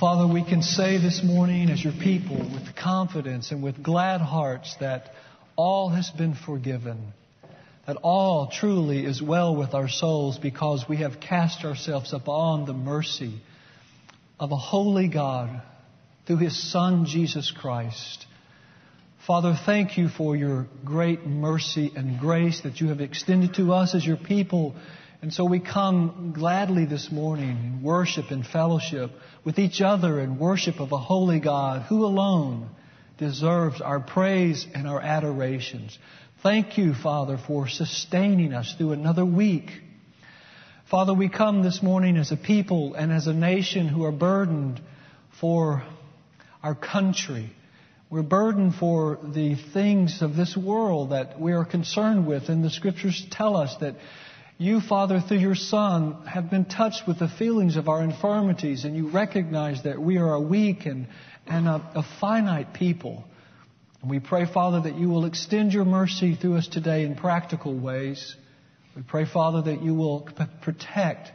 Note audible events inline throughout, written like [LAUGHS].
Father, we can say this morning as your people with confidence and with glad hearts that all has been forgiven, that all truly is well with our souls because we have cast ourselves upon the mercy of a holy God through his Son, Jesus Christ. Father, thank you for your great mercy and grace that you have extended to us as your people. And so we come gladly this morning in worship and fellowship with each other in worship of a holy God who alone deserves our praise and our adorations. Thank you, Father, for sustaining us through another week. Father, we come this morning as a people and as a nation who are burdened for our country. We're burdened for the things of this world that we are concerned with, and the scriptures tell us that you, Father, through your Son, have been touched with the feelings of our infirmities, and you recognize that we are a weak and, and a, a finite people. And we pray, Father, that you will extend your mercy through us today in practical ways. We pray, Father, that you will p- protect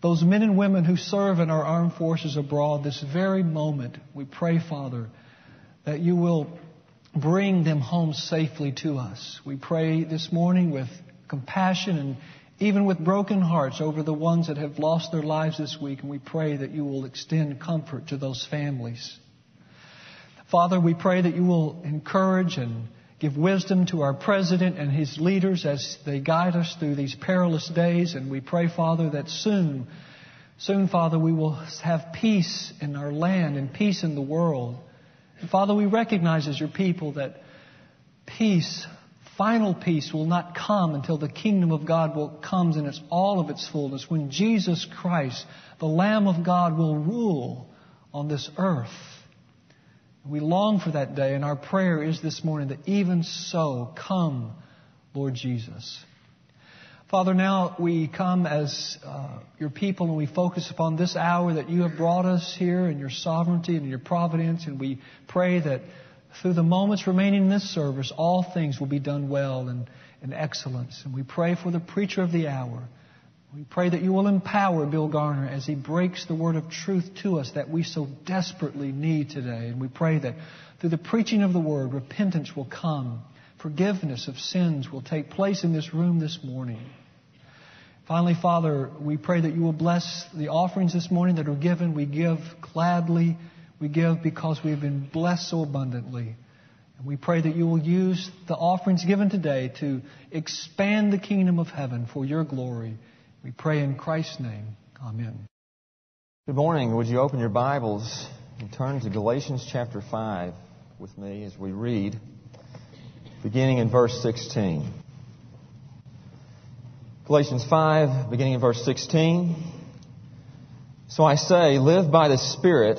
those men and women who serve in our armed forces abroad this very moment. We pray, Father, that you will bring them home safely to us. We pray this morning with compassion and even with broken hearts over the ones that have lost their lives this week, and we pray that you will extend comfort to those families. Father, we pray that you will encourage and give wisdom to our president and his leaders as they guide us through these perilous days, and we pray, Father, that soon, soon, Father, we will have peace in our land and peace in the world. And Father, we recognize as your people that peace final peace will not come until the kingdom of God will comes in its all of its fullness when Jesus Christ, the Lamb of God, will rule on this earth. We long for that day, and our prayer is this morning that even so, come, Lord Jesus. Father, now we come as uh, your people and we focus upon this hour that you have brought us here in your sovereignty and your providence, and we pray that through the moments remaining in this service, all things will be done well and in excellence. And we pray for the preacher of the hour. We pray that you will empower Bill Garner as he breaks the word of truth to us that we so desperately need today. And we pray that through the preaching of the word, repentance will come, forgiveness of sins will take place in this room this morning. Finally, Father, we pray that you will bless the offerings this morning that are given. We give gladly we give because we have been blessed so abundantly. And we pray that you will use the offerings given today to expand the kingdom of heaven for your glory. We pray in Christ's name. Amen. Good morning. Would you open your Bibles and turn to Galatians chapter 5 with me as we read, beginning in verse 16. Galatians 5, beginning in verse 16. So I say, live by the Spirit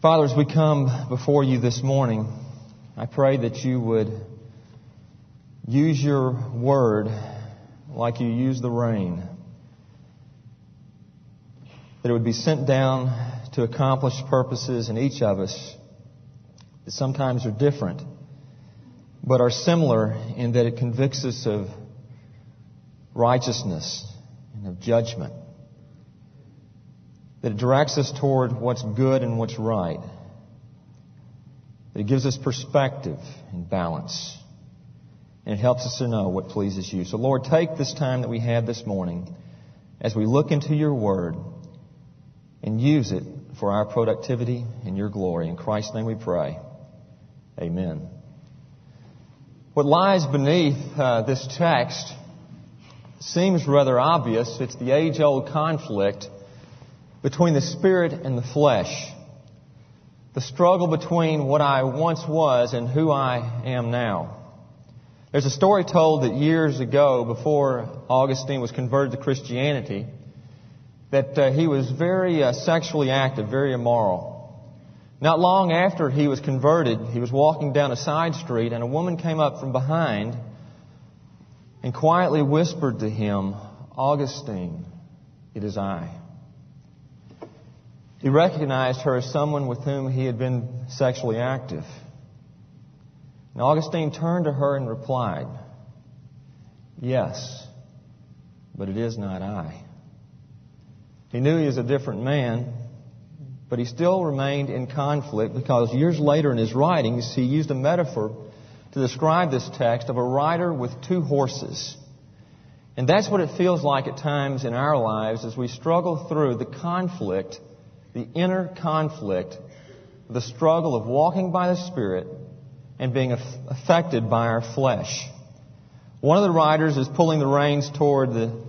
Father, as we come before you this morning, I pray that you would use your word like you use the rain. That it would be sent down to accomplish purposes in each of us that sometimes are different, but are similar in that it convicts us of righteousness and of judgment that it directs us toward what's good and what's right. That it gives us perspective and balance. And it helps us to know what pleases you. So Lord, take this time that we had this morning as we look into your word and use it for our productivity and your glory. In Christ's name we pray. Amen. What lies beneath uh, this text seems rather obvious. It's the age old conflict between the spirit and the flesh. The struggle between what I once was and who I am now. There's a story told that years ago, before Augustine was converted to Christianity, that uh, he was very uh, sexually active, very immoral. Not long after he was converted, he was walking down a side street and a woman came up from behind and quietly whispered to him, Augustine, it is I. He recognized her as someone with whom he had been sexually active. And Augustine turned to her and replied, Yes, but it is not I. He knew he was a different man, but he still remained in conflict because years later in his writings, he used a metaphor to describe this text of a rider with two horses. And that's what it feels like at times in our lives as we struggle through the conflict, the inner conflict, the struggle of walking by the Spirit and being affected by our flesh. One of the riders is pulling the reins toward the,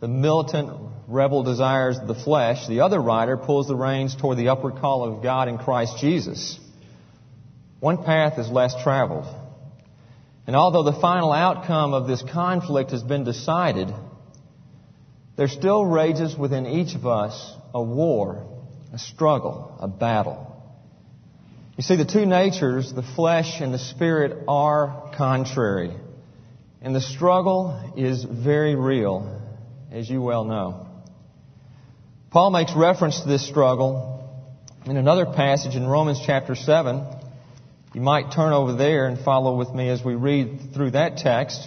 the militant, rebel desires of the flesh. The other rider pulls the reins toward the upward call of God in Christ Jesus. One path is less traveled. And although the final outcome of this conflict has been decided, there still rages within each of us a war, a struggle, a battle. You see, the two natures, the flesh and the spirit, are contrary. And the struggle is very real, as you well know. Paul makes reference to this struggle in another passage in Romans chapter 7. You might turn over there and follow with me as we read through that text.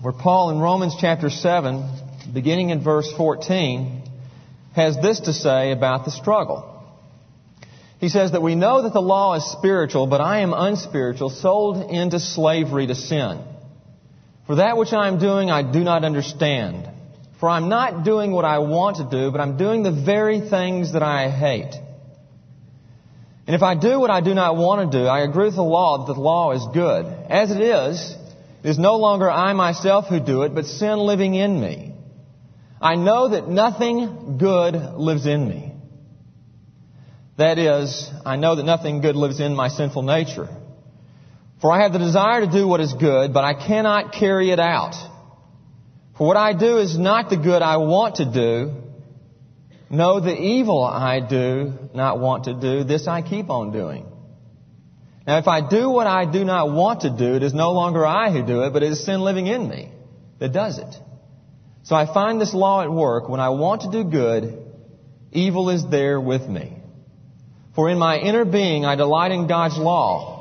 Where Paul in Romans chapter 7, beginning in verse 14, has this to say about the struggle. He says that we know that the law is spiritual, but I am unspiritual, sold into slavery to sin. For that which I am doing, I do not understand. For I'm not doing what I want to do, but I'm doing the very things that I hate. And if I do what I do not want to do, I agree with the law that the law is good. As it is, it is no longer I myself who do it, but sin living in me. I know that nothing good lives in me. That is, I know that nothing good lives in my sinful nature. For I have the desire to do what is good, but I cannot carry it out. For what I do is not the good I want to do, no, the evil I do not want to do, this I keep on doing. Now, if I do what I do not want to do, it is no longer I who do it, but it is sin living in me that does it. So I find this law at work. When I want to do good, evil is there with me. For in my inner being I delight in God's law.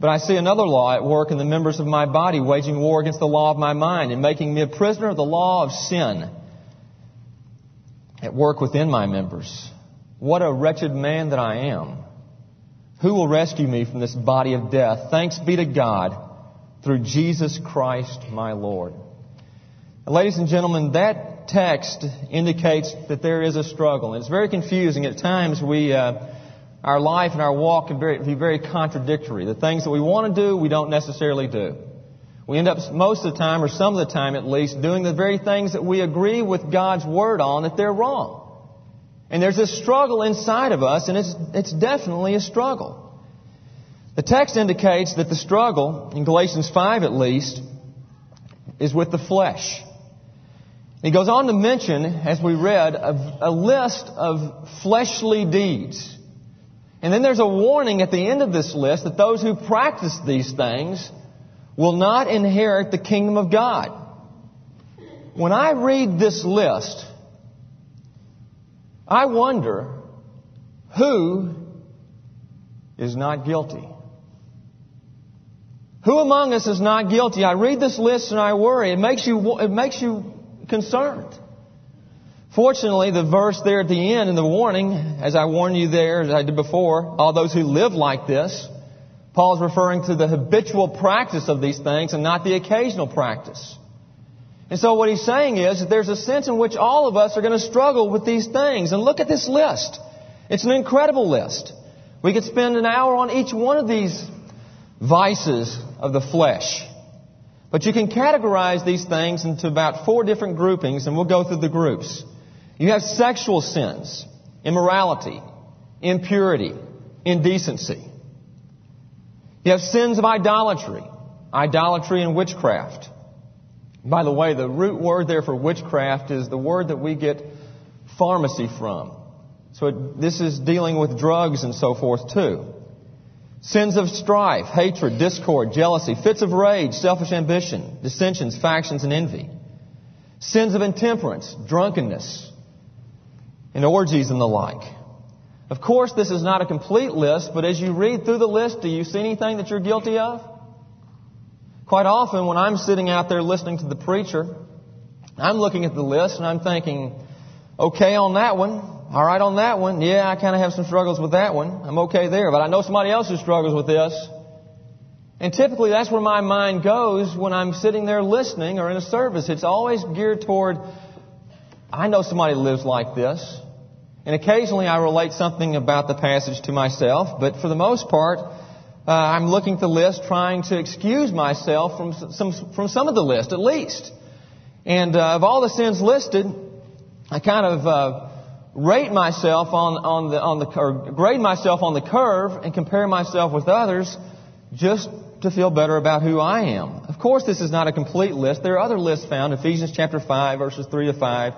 But I see another law at work in the members of my body, waging war against the law of my mind and making me a prisoner of the law of sin at work within my members. What a wretched man that I am. Who will rescue me from this body of death? Thanks be to God through Jesus Christ my Lord. Ladies and gentlemen, that text indicates that there is a struggle. And it's very confusing. At times we, uh, our life and our walk can be very contradictory. The things that we want to do, we don't necessarily do. We end up most of the time, or some of the time at least, doing the very things that we agree with God's Word on that they're wrong. And there's a struggle inside of us, and it's, it's definitely a struggle. The text indicates that the struggle, in Galatians 5 at least, is with the flesh. He goes on to mention, as we read, a, a list of fleshly deeds. And then there's a warning at the end of this list that those who practice these things will not inherit the kingdom of God. When I read this list, I wonder who is not guilty. Who among us is not guilty? I read this list and I worry. It makes you, it makes you concerned. Fortunately, the verse there at the end in the warning, as I warned you there, as I did before, all those who live like this, Paul is referring to the habitual practice of these things and not the occasional practice. And so what he's saying is that there's a sense in which all of us are going to struggle with these things. And look at this list. It's an incredible list. We could spend an hour on each one of these vices of the flesh. But you can categorize these things into about four different groupings, and we'll go through the groups. You have sexual sins, immorality, impurity, indecency. You have sins of idolatry, idolatry and witchcraft. By the way, the root word there for witchcraft is the word that we get pharmacy from. So it, this is dealing with drugs and so forth too. Sins of strife, hatred, discord, jealousy, fits of rage, selfish ambition, dissensions, factions, and envy. Sins of intemperance, drunkenness, and orgies and the like. Of course, this is not a complete list, but as you read through the list, do you see anything that you're guilty of? Quite often, when I'm sitting out there listening to the preacher, I'm looking at the list and I'm thinking, okay on that one, all right on that one. Yeah, I kind of have some struggles with that one. I'm okay there, but I know somebody else who struggles with this. And typically that's where my mind goes when I'm sitting there listening or in a service. It's always geared toward, I know somebody lives like this. And occasionally I relate something about the passage to myself, but for the most part, uh, I'm looking at the list trying to excuse myself from some, from some of the list, at least. And uh, of all the sins listed, I kind of uh, rate myself on, on the, on the, or grade myself on the curve and compare myself with others just to feel better about who I am. Of course, this is not a complete list. There are other lists found, Ephesians chapter 5, verses 3 to 5,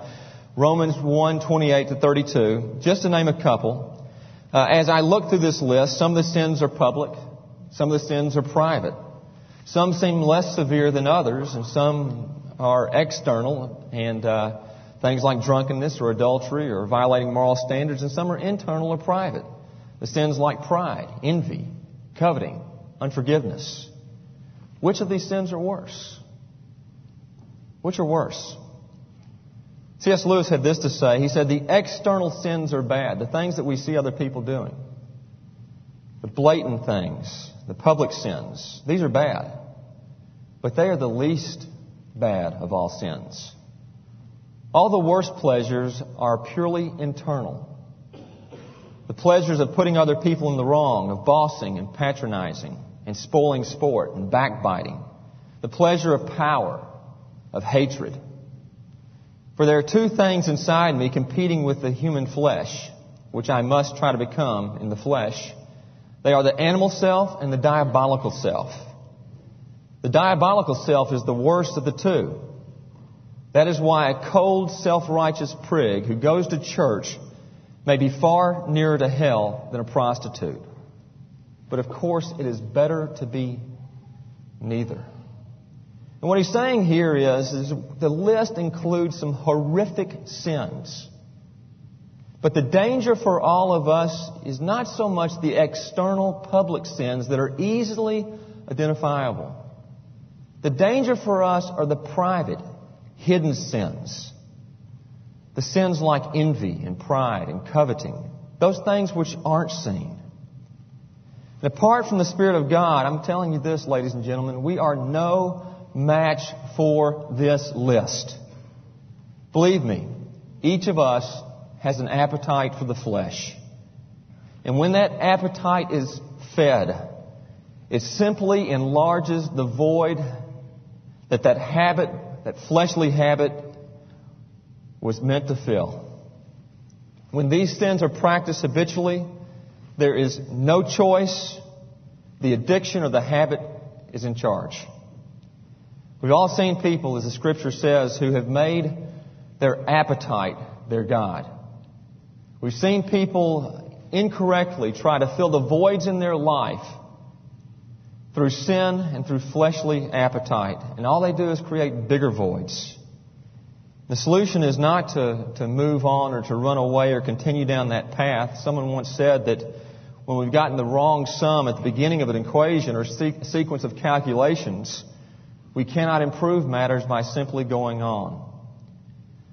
Romans 1, 28 to 32, just to name a couple. Uh, as I look through this list, some of the sins are public, some of the sins are private. Some seem less severe than others, and some are external, and uh, things like drunkenness or adultery or violating moral standards, and some are internal or private. The sins like pride, envy, coveting, unforgiveness. Which of these sins are worse? Which are worse? C.S. Lewis had this to say. He said, The external sins are bad, the things that we see other people doing, the blatant things, the public sins, these are bad. But they are the least bad of all sins. All the worst pleasures are purely internal. The pleasures of putting other people in the wrong, of bossing and patronizing and spoiling sport and backbiting. The pleasure of power, of hatred. For there are two things inside me competing with the human flesh, which I must try to become in the flesh. They are the animal self and the diabolical self. The diabolical self is the worst of the two. That is why a cold, self-righteous prig who goes to church may be far nearer to hell than a prostitute. But of course, it is better to be neither. And what he's saying here is, is the list includes some horrific sins. But the danger for all of us is not so much the external public sins that are easily identifiable. The danger for us are the private, hidden sins. The sins like envy and pride and coveting. Those things which aren't seen. And apart from the Spirit of God, I'm telling you this, ladies and gentlemen, we are no match for this list. Believe me, each of us has an appetite for the flesh. And when that appetite is fed, it simply enlarges the void that that habit, that fleshly habit, was meant to fill. When these sins are practiced habitually, there is no choice. The addiction or the habit is in charge. We've all seen people, as the scripture says, who have made their appetite their God. We've seen people incorrectly try to fill the voids in their life through sin and through fleshly appetite. And all they do is create bigger voids. The solution is not to, to move on or to run away or continue down that path. Someone once said that when we've gotten the wrong sum at the beginning of an equation or se- sequence of calculations, we cannot improve matters by simply going on.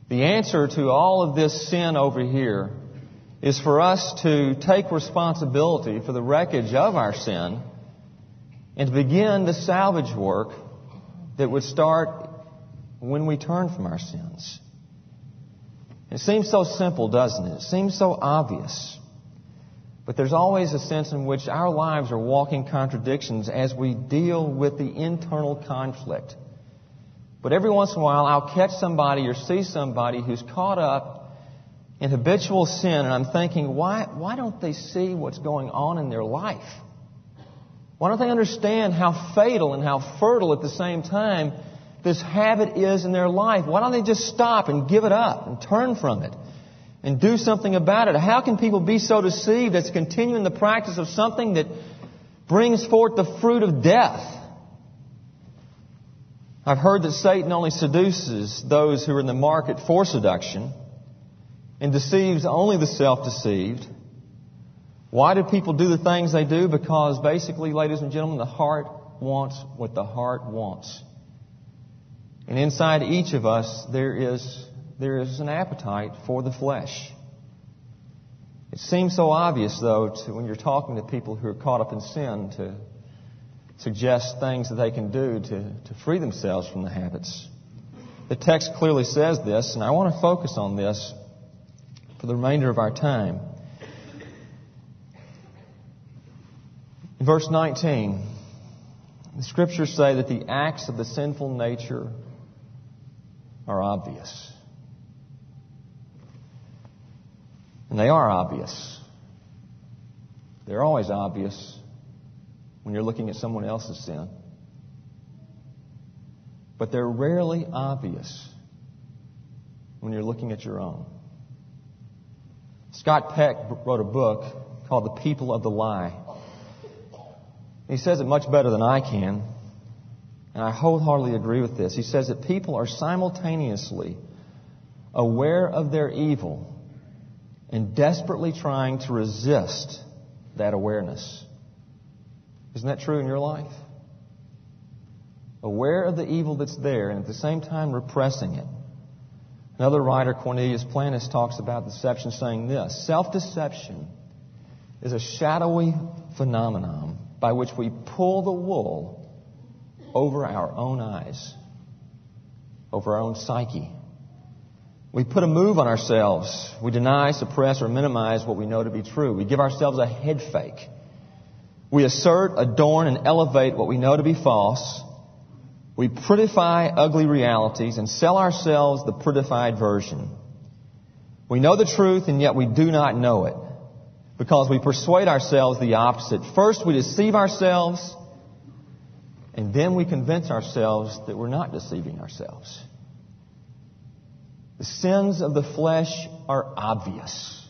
The answer to all of this sin over here is for us to take responsibility for the wreckage of our sin and to begin the salvage work that would start when we turn from our sins. It seems so simple, doesn't it? It seems so obvious. But there's always a sense in which our lives are walking contradictions as we deal with the internal conflict. But every once in a while, I'll catch somebody or see somebody who's caught up in habitual sin, and I'm thinking, why, why don't they see what's going on in their life? Why don't they understand how fatal and how fertile at the same time this habit is in their life? Why don't they just stop and give it up and turn from it and do something about it? How can people be so deceived continue in the practice of something that brings forth the fruit of death? I've heard that Satan only seduces those who are in the market for seduction and deceives only the self-deceived. Why do people do the things they do? Because basically, ladies and gentlemen, the heart wants what the heart wants. And inside each of us, there is, there is an appetite for the flesh. It seems so obvious, though, to, when you're talking to people who are caught up in sin, to suggest things that they can do to, to free themselves from the habits. The text clearly says this, and I want to focus on this for the remainder of our time. In verse 19, the scriptures say that the acts of the sinful nature are obvious. And they are obvious. They're always obvious when you're looking at someone else's sin. But they're rarely obvious when you're looking at your own. Scott Peck wrote a book called The People of the Lie. He says it much better than I can, and I wholeheartedly agree with this. He says that people are simultaneously aware of their evil and desperately trying to resist that awareness. Isn't that true in your life? Aware of the evil that's there and at the same time repressing it. Another writer, Cornelius Plantinga, talks about deception saying this Self deception is a shadowy phenomenon by which we pull the wool over our own eyes, over our own psyche. We put a move on ourselves. We deny, suppress, or minimize what we know to be true. We give ourselves a head fake. We assert, adorn, and elevate what we know to be false. We prettify ugly realities and sell ourselves the prettified version. We know the truth and yet we do not know it because we persuade ourselves the opposite. First we deceive ourselves and then we convince ourselves that we're not deceiving ourselves. The sins of the flesh are obvious.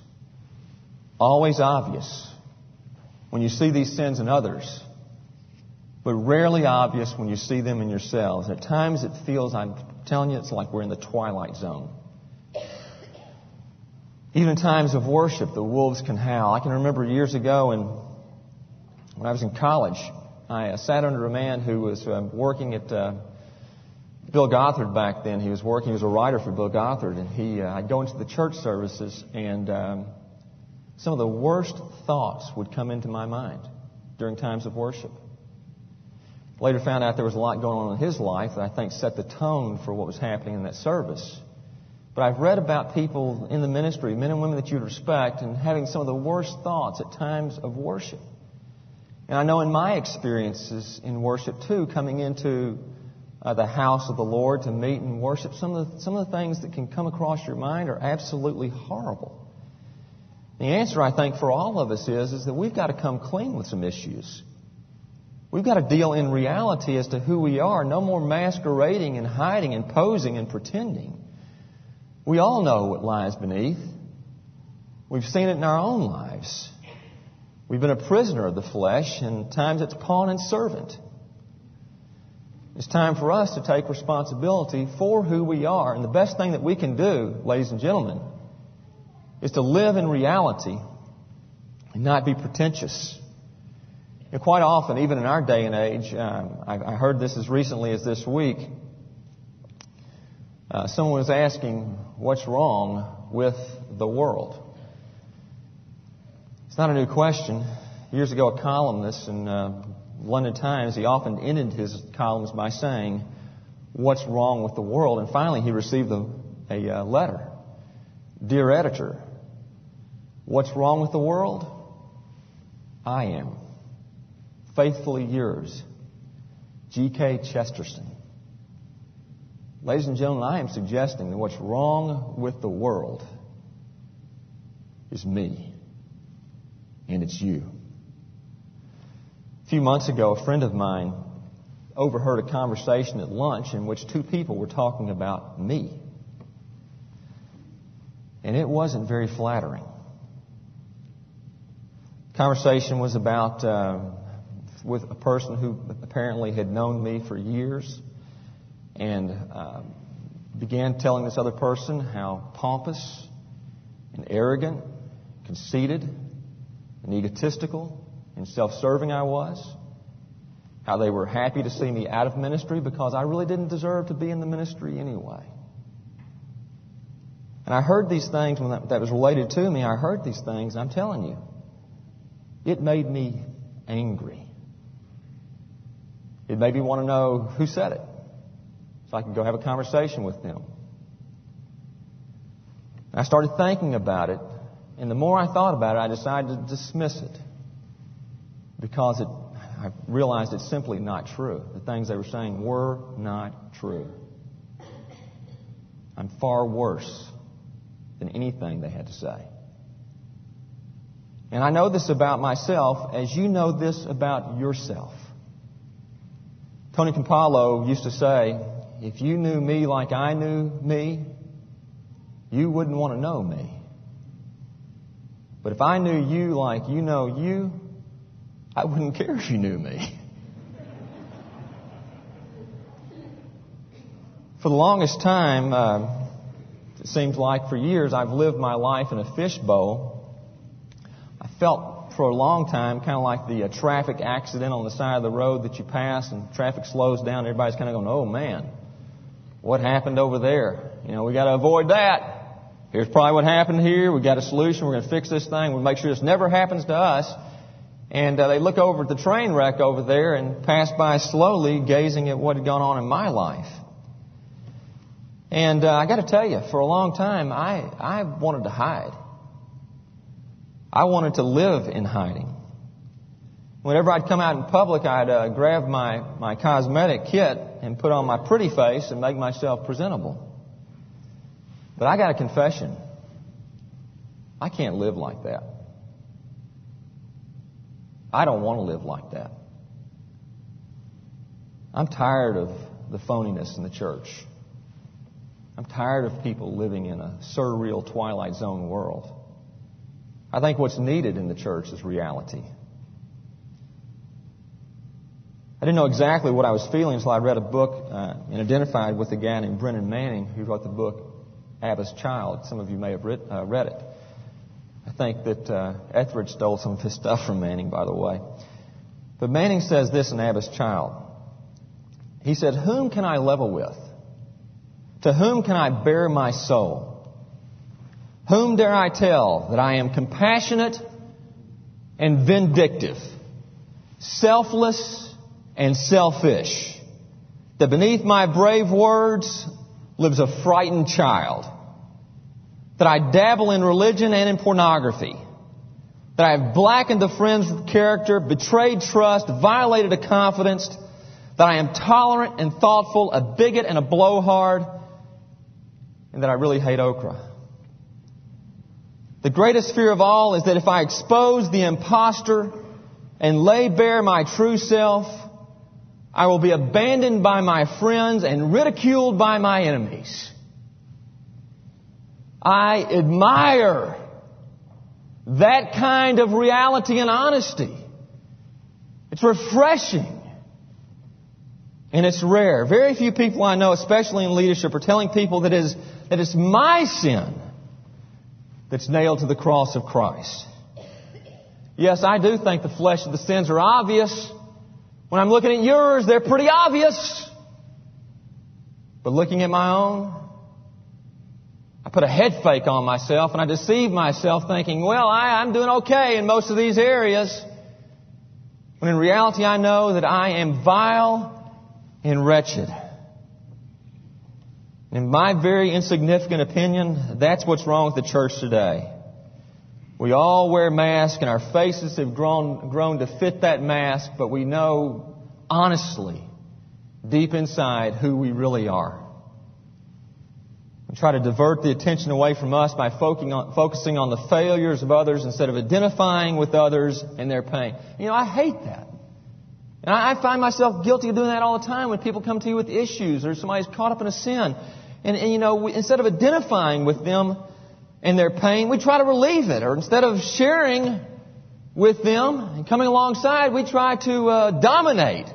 Always obvious when you see these sins in others, but rarely obvious when you see them in yourselves. At times it feels, I'm telling you, it's like we're in the twilight zone. Even in times of worship, the wolves can howl. I can remember years ago and when I was in college, I uh, sat under a man who was uh, working at uh, Bill Gothard back then. He was working, he was a writer for Bill Gothard, and he, uh, I'd go into the church services and um, some of the worst thoughts would come into my mind during times of worship. Later found out there was a lot going on in his life that I think set the tone for what was happening in that service. But I've read about people in the ministry, men and women that you'd respect, and having some of the worst thoughts at times of worship. And I know in my experiences in worship too, coming into uh, the house of the Lord to meet and worship, some of, the, some of the things that can come across your mind are absolutely horrible. The answer, I think, for all of us is, is that we've got to come clean with some issues. We've got to deal in reality as to who we are. No more masquerading and hiding and posing and pretending. We all know what lies beneath. We've seen it in our own lives. We've been a prisoner of the flesh, and times it's pawn and servant. It's time for us to take responsibility for who we are. And the best thing that we can do, ladies and gentlemen, is to live in reality and not be pretentious. You know, quite often, even in our day and age, um, I, I, heard this as recently as this week. Uh, someone was asking, "What's wrong with the world?" It's not a new question. Years ago, a columnist in uh, London Times he often ended his columns by saying, what's wrong with the world. And finally, he received a, a uh, letter. Dear editor, what's wrong with the world? I am. Faithfully yours, G.K. Chesterton. Ladies and gentlemen, I am suggesting that what's wrong with the world is me. And it's you. A few months ago, a friend of mine overheard a conversation at lunch in which two people were talking about me. And it wasn't very flattering. Conversation was about uh, with a person who apparently had known me for years and uh, began telling this other person how pompous and arrogant, conceited and egotistical and self serving I was how they were happy to see me out of ministry because I really didn't deserve to be in the ministry anyway. And I heard these things when that, that was related to me. I heard these things, and I'm telling you, it made me angry. It made me want to know who said it so I could go have a conversation with them. I started thinking about it, and the more I thought about it, I decided to dismiss it because it I realized it's simply not true. The things they were saying were not true. I'm far worse than anything they had to say. And I know this about myself as you know this about yourself. Tony Campolo used to say, if you knew me like I knew me, you wouldn't want to know me. But if I knew you like you know you, I wouldn't [LAUGHS] care if you knew me. For the longest time, uh, it seems like for years, I've lived my life in a fishbowl. I felt for a long time kind of like the uh, traffic accident on the side of the road that you pass and traffic slows down. Everybody's kind of going, oh man, what happened over there? You know, we got to avoid that. Here's probably what happened here. We got a solution. We're going to fix this thing. We'll make sure this never happens to us. And uh, they look over at the train wreck over there and pass by slowly, gazing at what had gone on in my life. And uh, I got to tell you, for a long time, I, I wanted to hide. I wanted to live in hiding. Whenever I'd come out in public, I'd uh, grab my, my cosmetic kit and put on my pretty face and make myself presentable. But I got a confession. I can't live like that. I don't want to live like that. I'm tired of the phoniness in the church. I'm tired of people living in a surreal Twilight Zone world. I think what's needed in the church is reality. I didn't know exactly what I was feeling until I read a book uh, and identified with a guy named Brennan Manning who wrote the book Abba's Child. Some of you may have read, uh, read it. I think that uh, Etheridge stole some of his stuff from Manning, by the way. But Manning says this in Abba's Child. He said, Whom can I level with? To whom can I bare my soul? Whom dare I tell that I am compassionate and vindictive, selfless and selfish, that beneath my brave words lives a frightened child? that I dabble in religion and in pornography, that I have blackened a friend's character, betrayed trust, violated a confidence, that I am tolerant and thoughtful, a bigot and a blowhard, and that I really hate okra. The greatest fear of all is that if I expose the impostor and lay bare my true self, I will be abandoned by my friends and ridiculed by my enemies. I admire that kind of reality and honesty. It's refreshing. And it's rare. Very few people I know, especially in leadership, are telling people that is, that it's my sin that's nailed to the cross of Christ. Yes, I do think the flesh of the sins are obvious. When I'm looking at yours, they're pretty obvious. But looking at my own, I put a head fake on myself and I deceive myself thinking, well, I, I'm doing okay in most of these areas. When in reality I know that I am vile and wretched. In my very insignificant opinion, that's what's wrong with the church today. We all wear masks and our faces have grown, grown to fit that mask, but we know honestly, deep inside, who we really are. We try to divert the attention away from us by focusing on, focusing on the failures of others instead of identifying with others and their pain. You know, I hate that. And I find myself guilty of doing that all the time when people come to you with issues or somebody's caught up in a sin. And, and you know, we, instead of identifying with them and their pain, we try to relieve it. Or instead of sharing with them and coming alongside, we try to uh, dominate.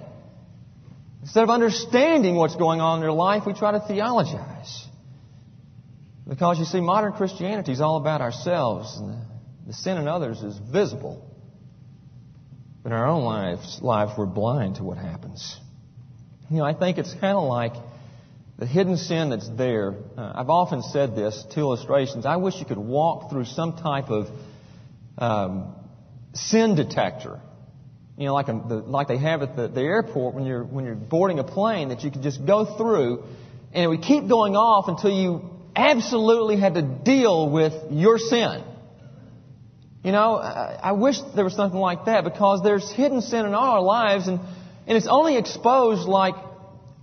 Instead of understanding what's going on in their life, we try to theologize. Because you see, modern Christianity is all about ourselves, and the, sin in others is visible. But in our own lives, lives, we're blind to what happens. You know, I think it's kind of like the hidden sin that's there. Uh, I've often said this, two illustrations. I wish you could walk through some type of um, sin detector. You know, like, a, the, like they have at the, the airport when you're, when you're boarding a plane that you could just go through and it would keep going off until you absolutely had to deal with your sin. You know, I wish there was something like that because there's hidden sin in all our lives and, and it's only exposed like,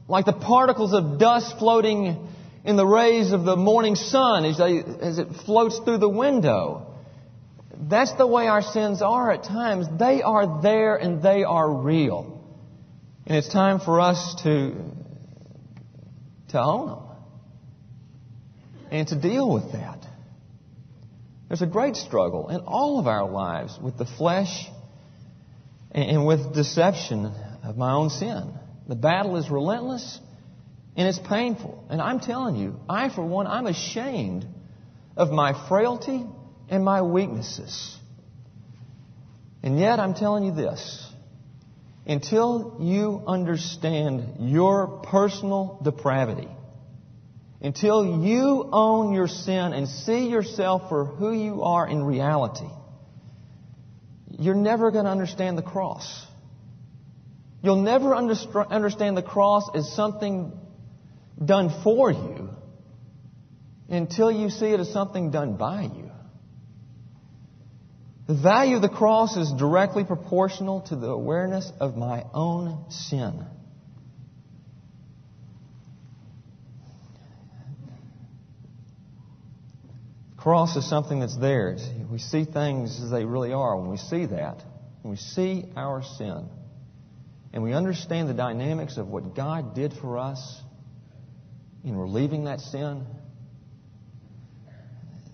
like the particles of dust floating in the rays of the morning sun as, they, as it floats through the window. That's the way our sins are at times. They are there and they are real. And it's time for us to, to own them and to deal with that. There's a great struggle in all of our lives with the flesh and with deception of my own sin. The battle is relentless and it's painful. And I'm telling you, I, for one, I'm ashamed of my frailty and my weaknesses. And yet, I'm telling you this until you understand your personal depravity, until you own your sin and see yourself for who you are in reality, you're never going to understand the cross. You'll never understand the cross as something done for you until you see it as something done by you. The value of the cross is directly proportional to the awareness of my own sin. The cross is something that's there. We see things as they really are. When we see that, when we see our sin, and we understand the dynamics of what God did for us in relieving that sin,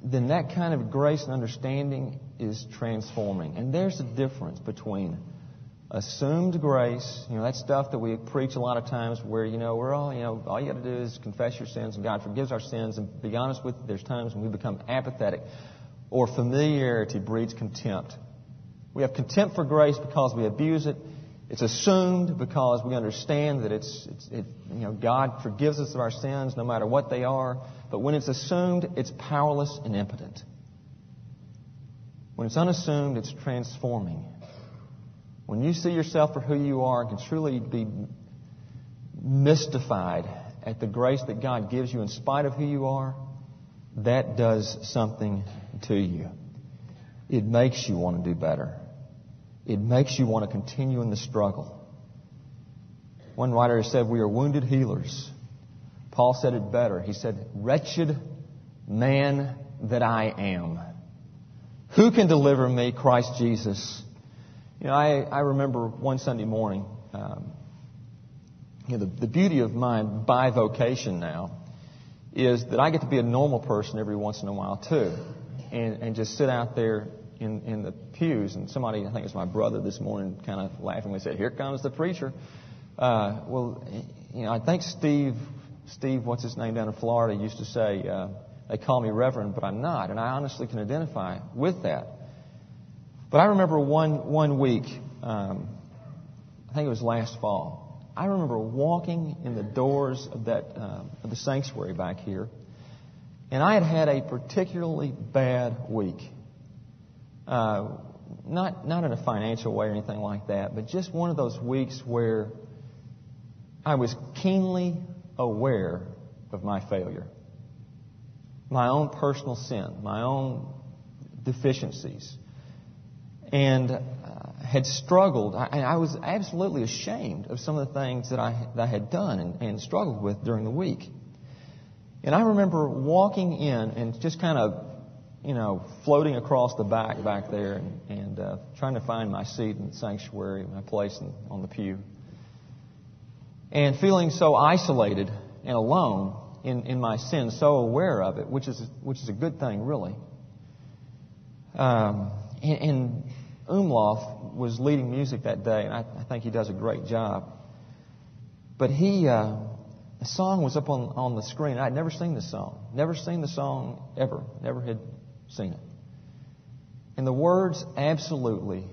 then that kind of grace and understanding is transforming. And there's a difference between assumed grace, you know, that stuff that we preach a lot of times where, you know, we're all, you know, all you got to do is confess your sins and God forgives our sins and be honest with you, there's times when we become apathetic or familiarity breeds contempt. We have contempt for grace because we abuse it. It's assumed because we understand that it's, it's it, you know, God forgives us of our sins no matter what they are. But when it's assumed, it's powerless and impotent. When it's unassumed, it's transforming. When you see yourself for who you are and can truly be mystified at the grace that God gives you in spite of who you are, that does something to you. It makes you want to do better. It makes you want to continue in the struggle. One writer said, We are wounded healers. Paul said it better. He said, Wretched man that I am. Who can deliver me, Christ Jesus? You know, I, I remember one Sunday morning, um, you know, the, the beauty of my bivocation now is that I get to be a normal person every once in a while too, and, and just sit out there in, in the pews. And somebody, I think it was my brother this morning, kind of laughingly said, "Here comes the preacher." Uh, well, you know, I think Steve, Steve, what's his name down in Florida, used to say, uh, "They call me Reverend, but I'm not," and I honestly can identify with that. But I remember one, one week, um, I think it was last fall, I remember walking in the doors of, that, uh, of the sanctuary back here, and I had had a particularly bad week. Uh, not, not in a financial way or anything like that, but just one of those weeks where I was keenly aware of my failure, my own personal sin, my own deficiencies, and uh, had struggled. I, I, was absolutely ashamed of some of the things that I, that I had done and, and struggled with during the week. And I remember walking in and just kind of, you know, floating across the back back there and, and uh, trying to find my seat in the sanctuary, my place in, on the pew, and feeling so isolated and alone in, in my sin, so aware of it, which is which is a good thing, really. Um, and, and Umlauf was leading music that day, and I, I think he does a great job. But he, uh, the song was up on, on the screen. I'd never seen this song. Never seen the song ever. Never had seen it. And the words absolutely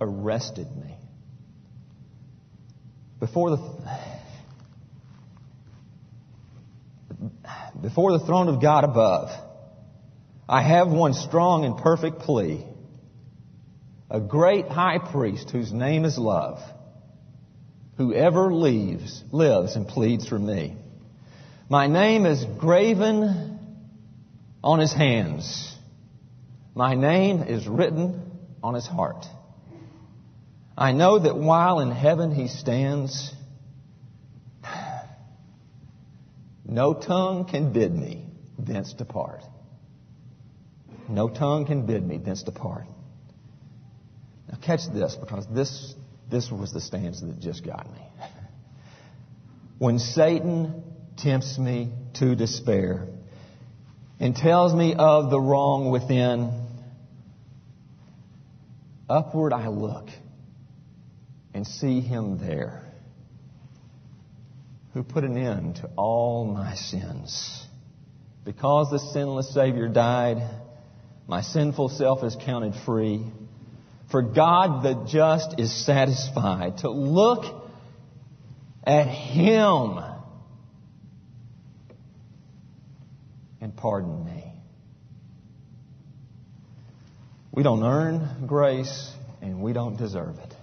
arrested me. Before the, before the throne of God above, I have one strong and perfect plea. A great high priest whose name is love whoever leaves, lives and pleads for me. My name is graven on his hands. My name is written on his heart. I know that while in heaven he stands, no tongue can bid me thence depart. No tongue can bid me thence depart. Now catch this because this this was the stanza that just got me. When Satan tempts me to despair and tells me of the wrong within, upward I look and see him there who put an end to all my sins. Because the sinless Savior died, my sinful self is counted free. For God the just is satisfied to look at Him and pardon me. We don't earn grace and we don't deserve it.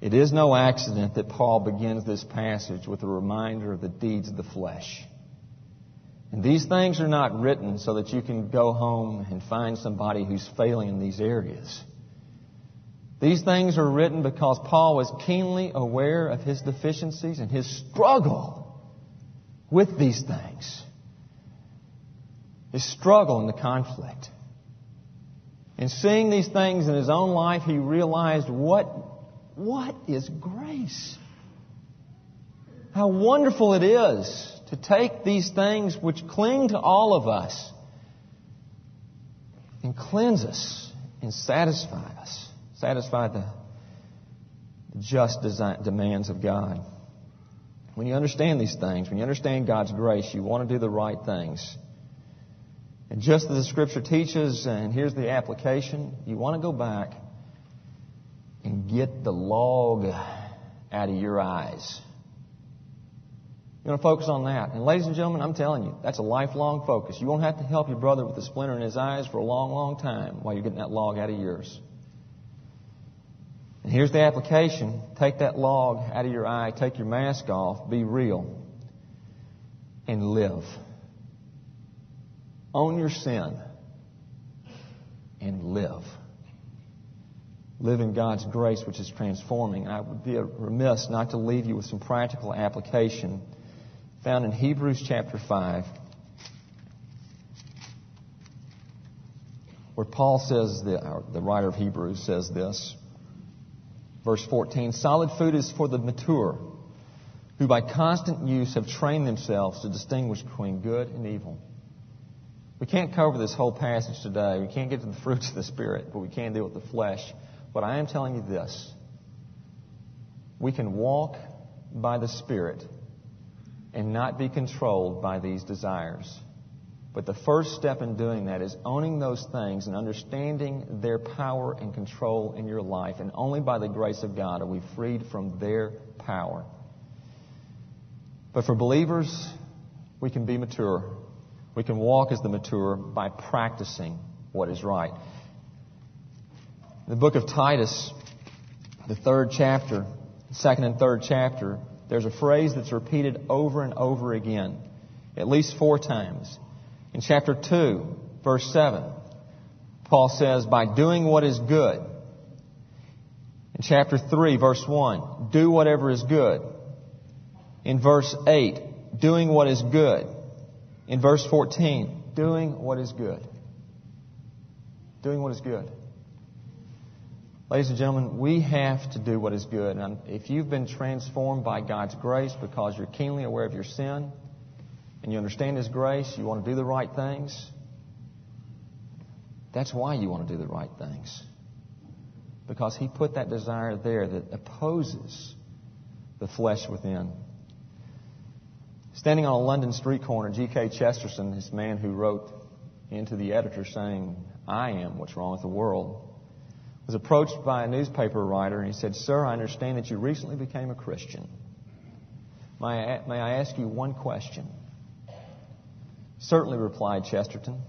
It is no accident that Paul begins this passage with a reminder of the deeds of the flesh. And these things are not written so that you can go home and find somebody who's failing in these areas. These things are written because Paul was keenly aware of his deficiencies and his struggle with these things. His struggle and the conflict. And seeing these things in his own life, he realized what, what is grace? How wonderful it is to take these things which cling to all of us and cleanse us and satisfy us, satisfy the, just design, demands of God. When you understand these things, when you understand God's grace, you want to do the right things. And just as the Scripture teaches, and here's the application, you want to go back and get the log out of your eyes. You want to focus on that. And ladies and gentlemen, I'm telling you, that's a lifelong focus. You won't have to help your brother with the splinter in his eyes for a long, long time while you're getting that log out of yours. And here's the application. Take that log out of your eye, take your mask off, be real, and live. Own your sin and live. Live in God's grace, which is transforming. I would be remiss not to leave you with some practical application found in Hebrews chapter 5, where Paul says, the, the writer of Hebrews says this. Verse 14 Solid food is for the mature, who by constant use have trained themselves to distinguish between good and evil. We can't cover this whole passage today. We can't get to the fruits of the Spirit, but we can deal with the flesh. But I am telling you this we can walk by the Spirit and not be controlled by these desires. But the first step in doing that is owning those things and understanding their power and control in your life. And only by the grace of God are we freed from their power. But for believers, we can be mature. We can walk as the mature by practicing what is right. The book of Titus, the third chapter, second and third chapter, there's a phrase that's repeated over and over again, at least four times. In chapter 2, verse 7, Paul says, by doing what is good. In chapter 3, verse 1, do whatever is good. In verse 8, doing what is good. In verse 14, doing what is good. Doing what is good. Ladies and gentlemen, we have to do what is good. And if you've been transformed by God's grace because you're keenly aware of your sin and you understand His grace, you want to do the right things, that's why you want to do the right things. Because He put that desire there that opposes the flesh within. Standing on a London street corner, G.K. Chesterton, this man who wrote into the editor saying, I am what's wrong with the world, was approached by a newspaper writer and he said, Sir, I understand that you recently became a Christian. May I, may I ask you one question? Certainly, replied Chesterton.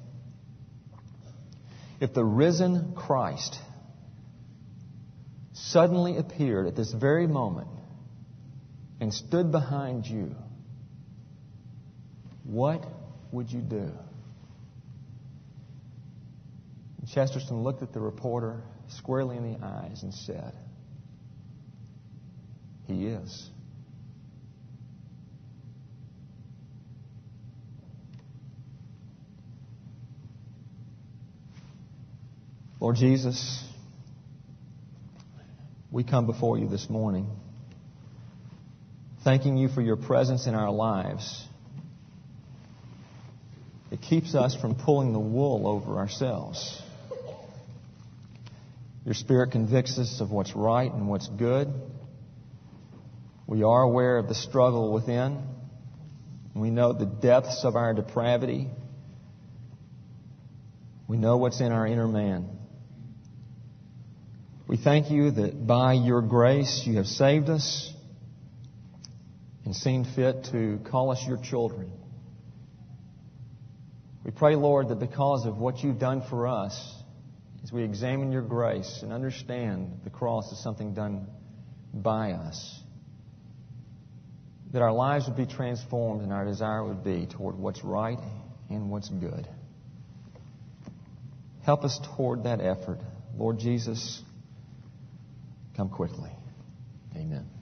If the risen Christ suddenly appeared at this very moment and stood behind you, what would you do? Chesterton looked at the reporter squarely in the eyes and said, He is. Lord Jesus, we come before you this morning, thanking you for your presence in our lives. Keeps us from pulling the wool over ourselves. Your Spirit convicts us of what's right and what's good. We are aware of the struggle within. We know the depths of our depravity. We know what's in our inner man. We thank you that by your grace you have saved us and seen fit to call us your children. We pray, Lord, that because of what you've done for us, as we examine your grace and understand the cross is something done by us, that our lives would be transformed and our desire would be toward what's right and what's good. Help us toward that effort. Lord Jesus, come quickly. Amen.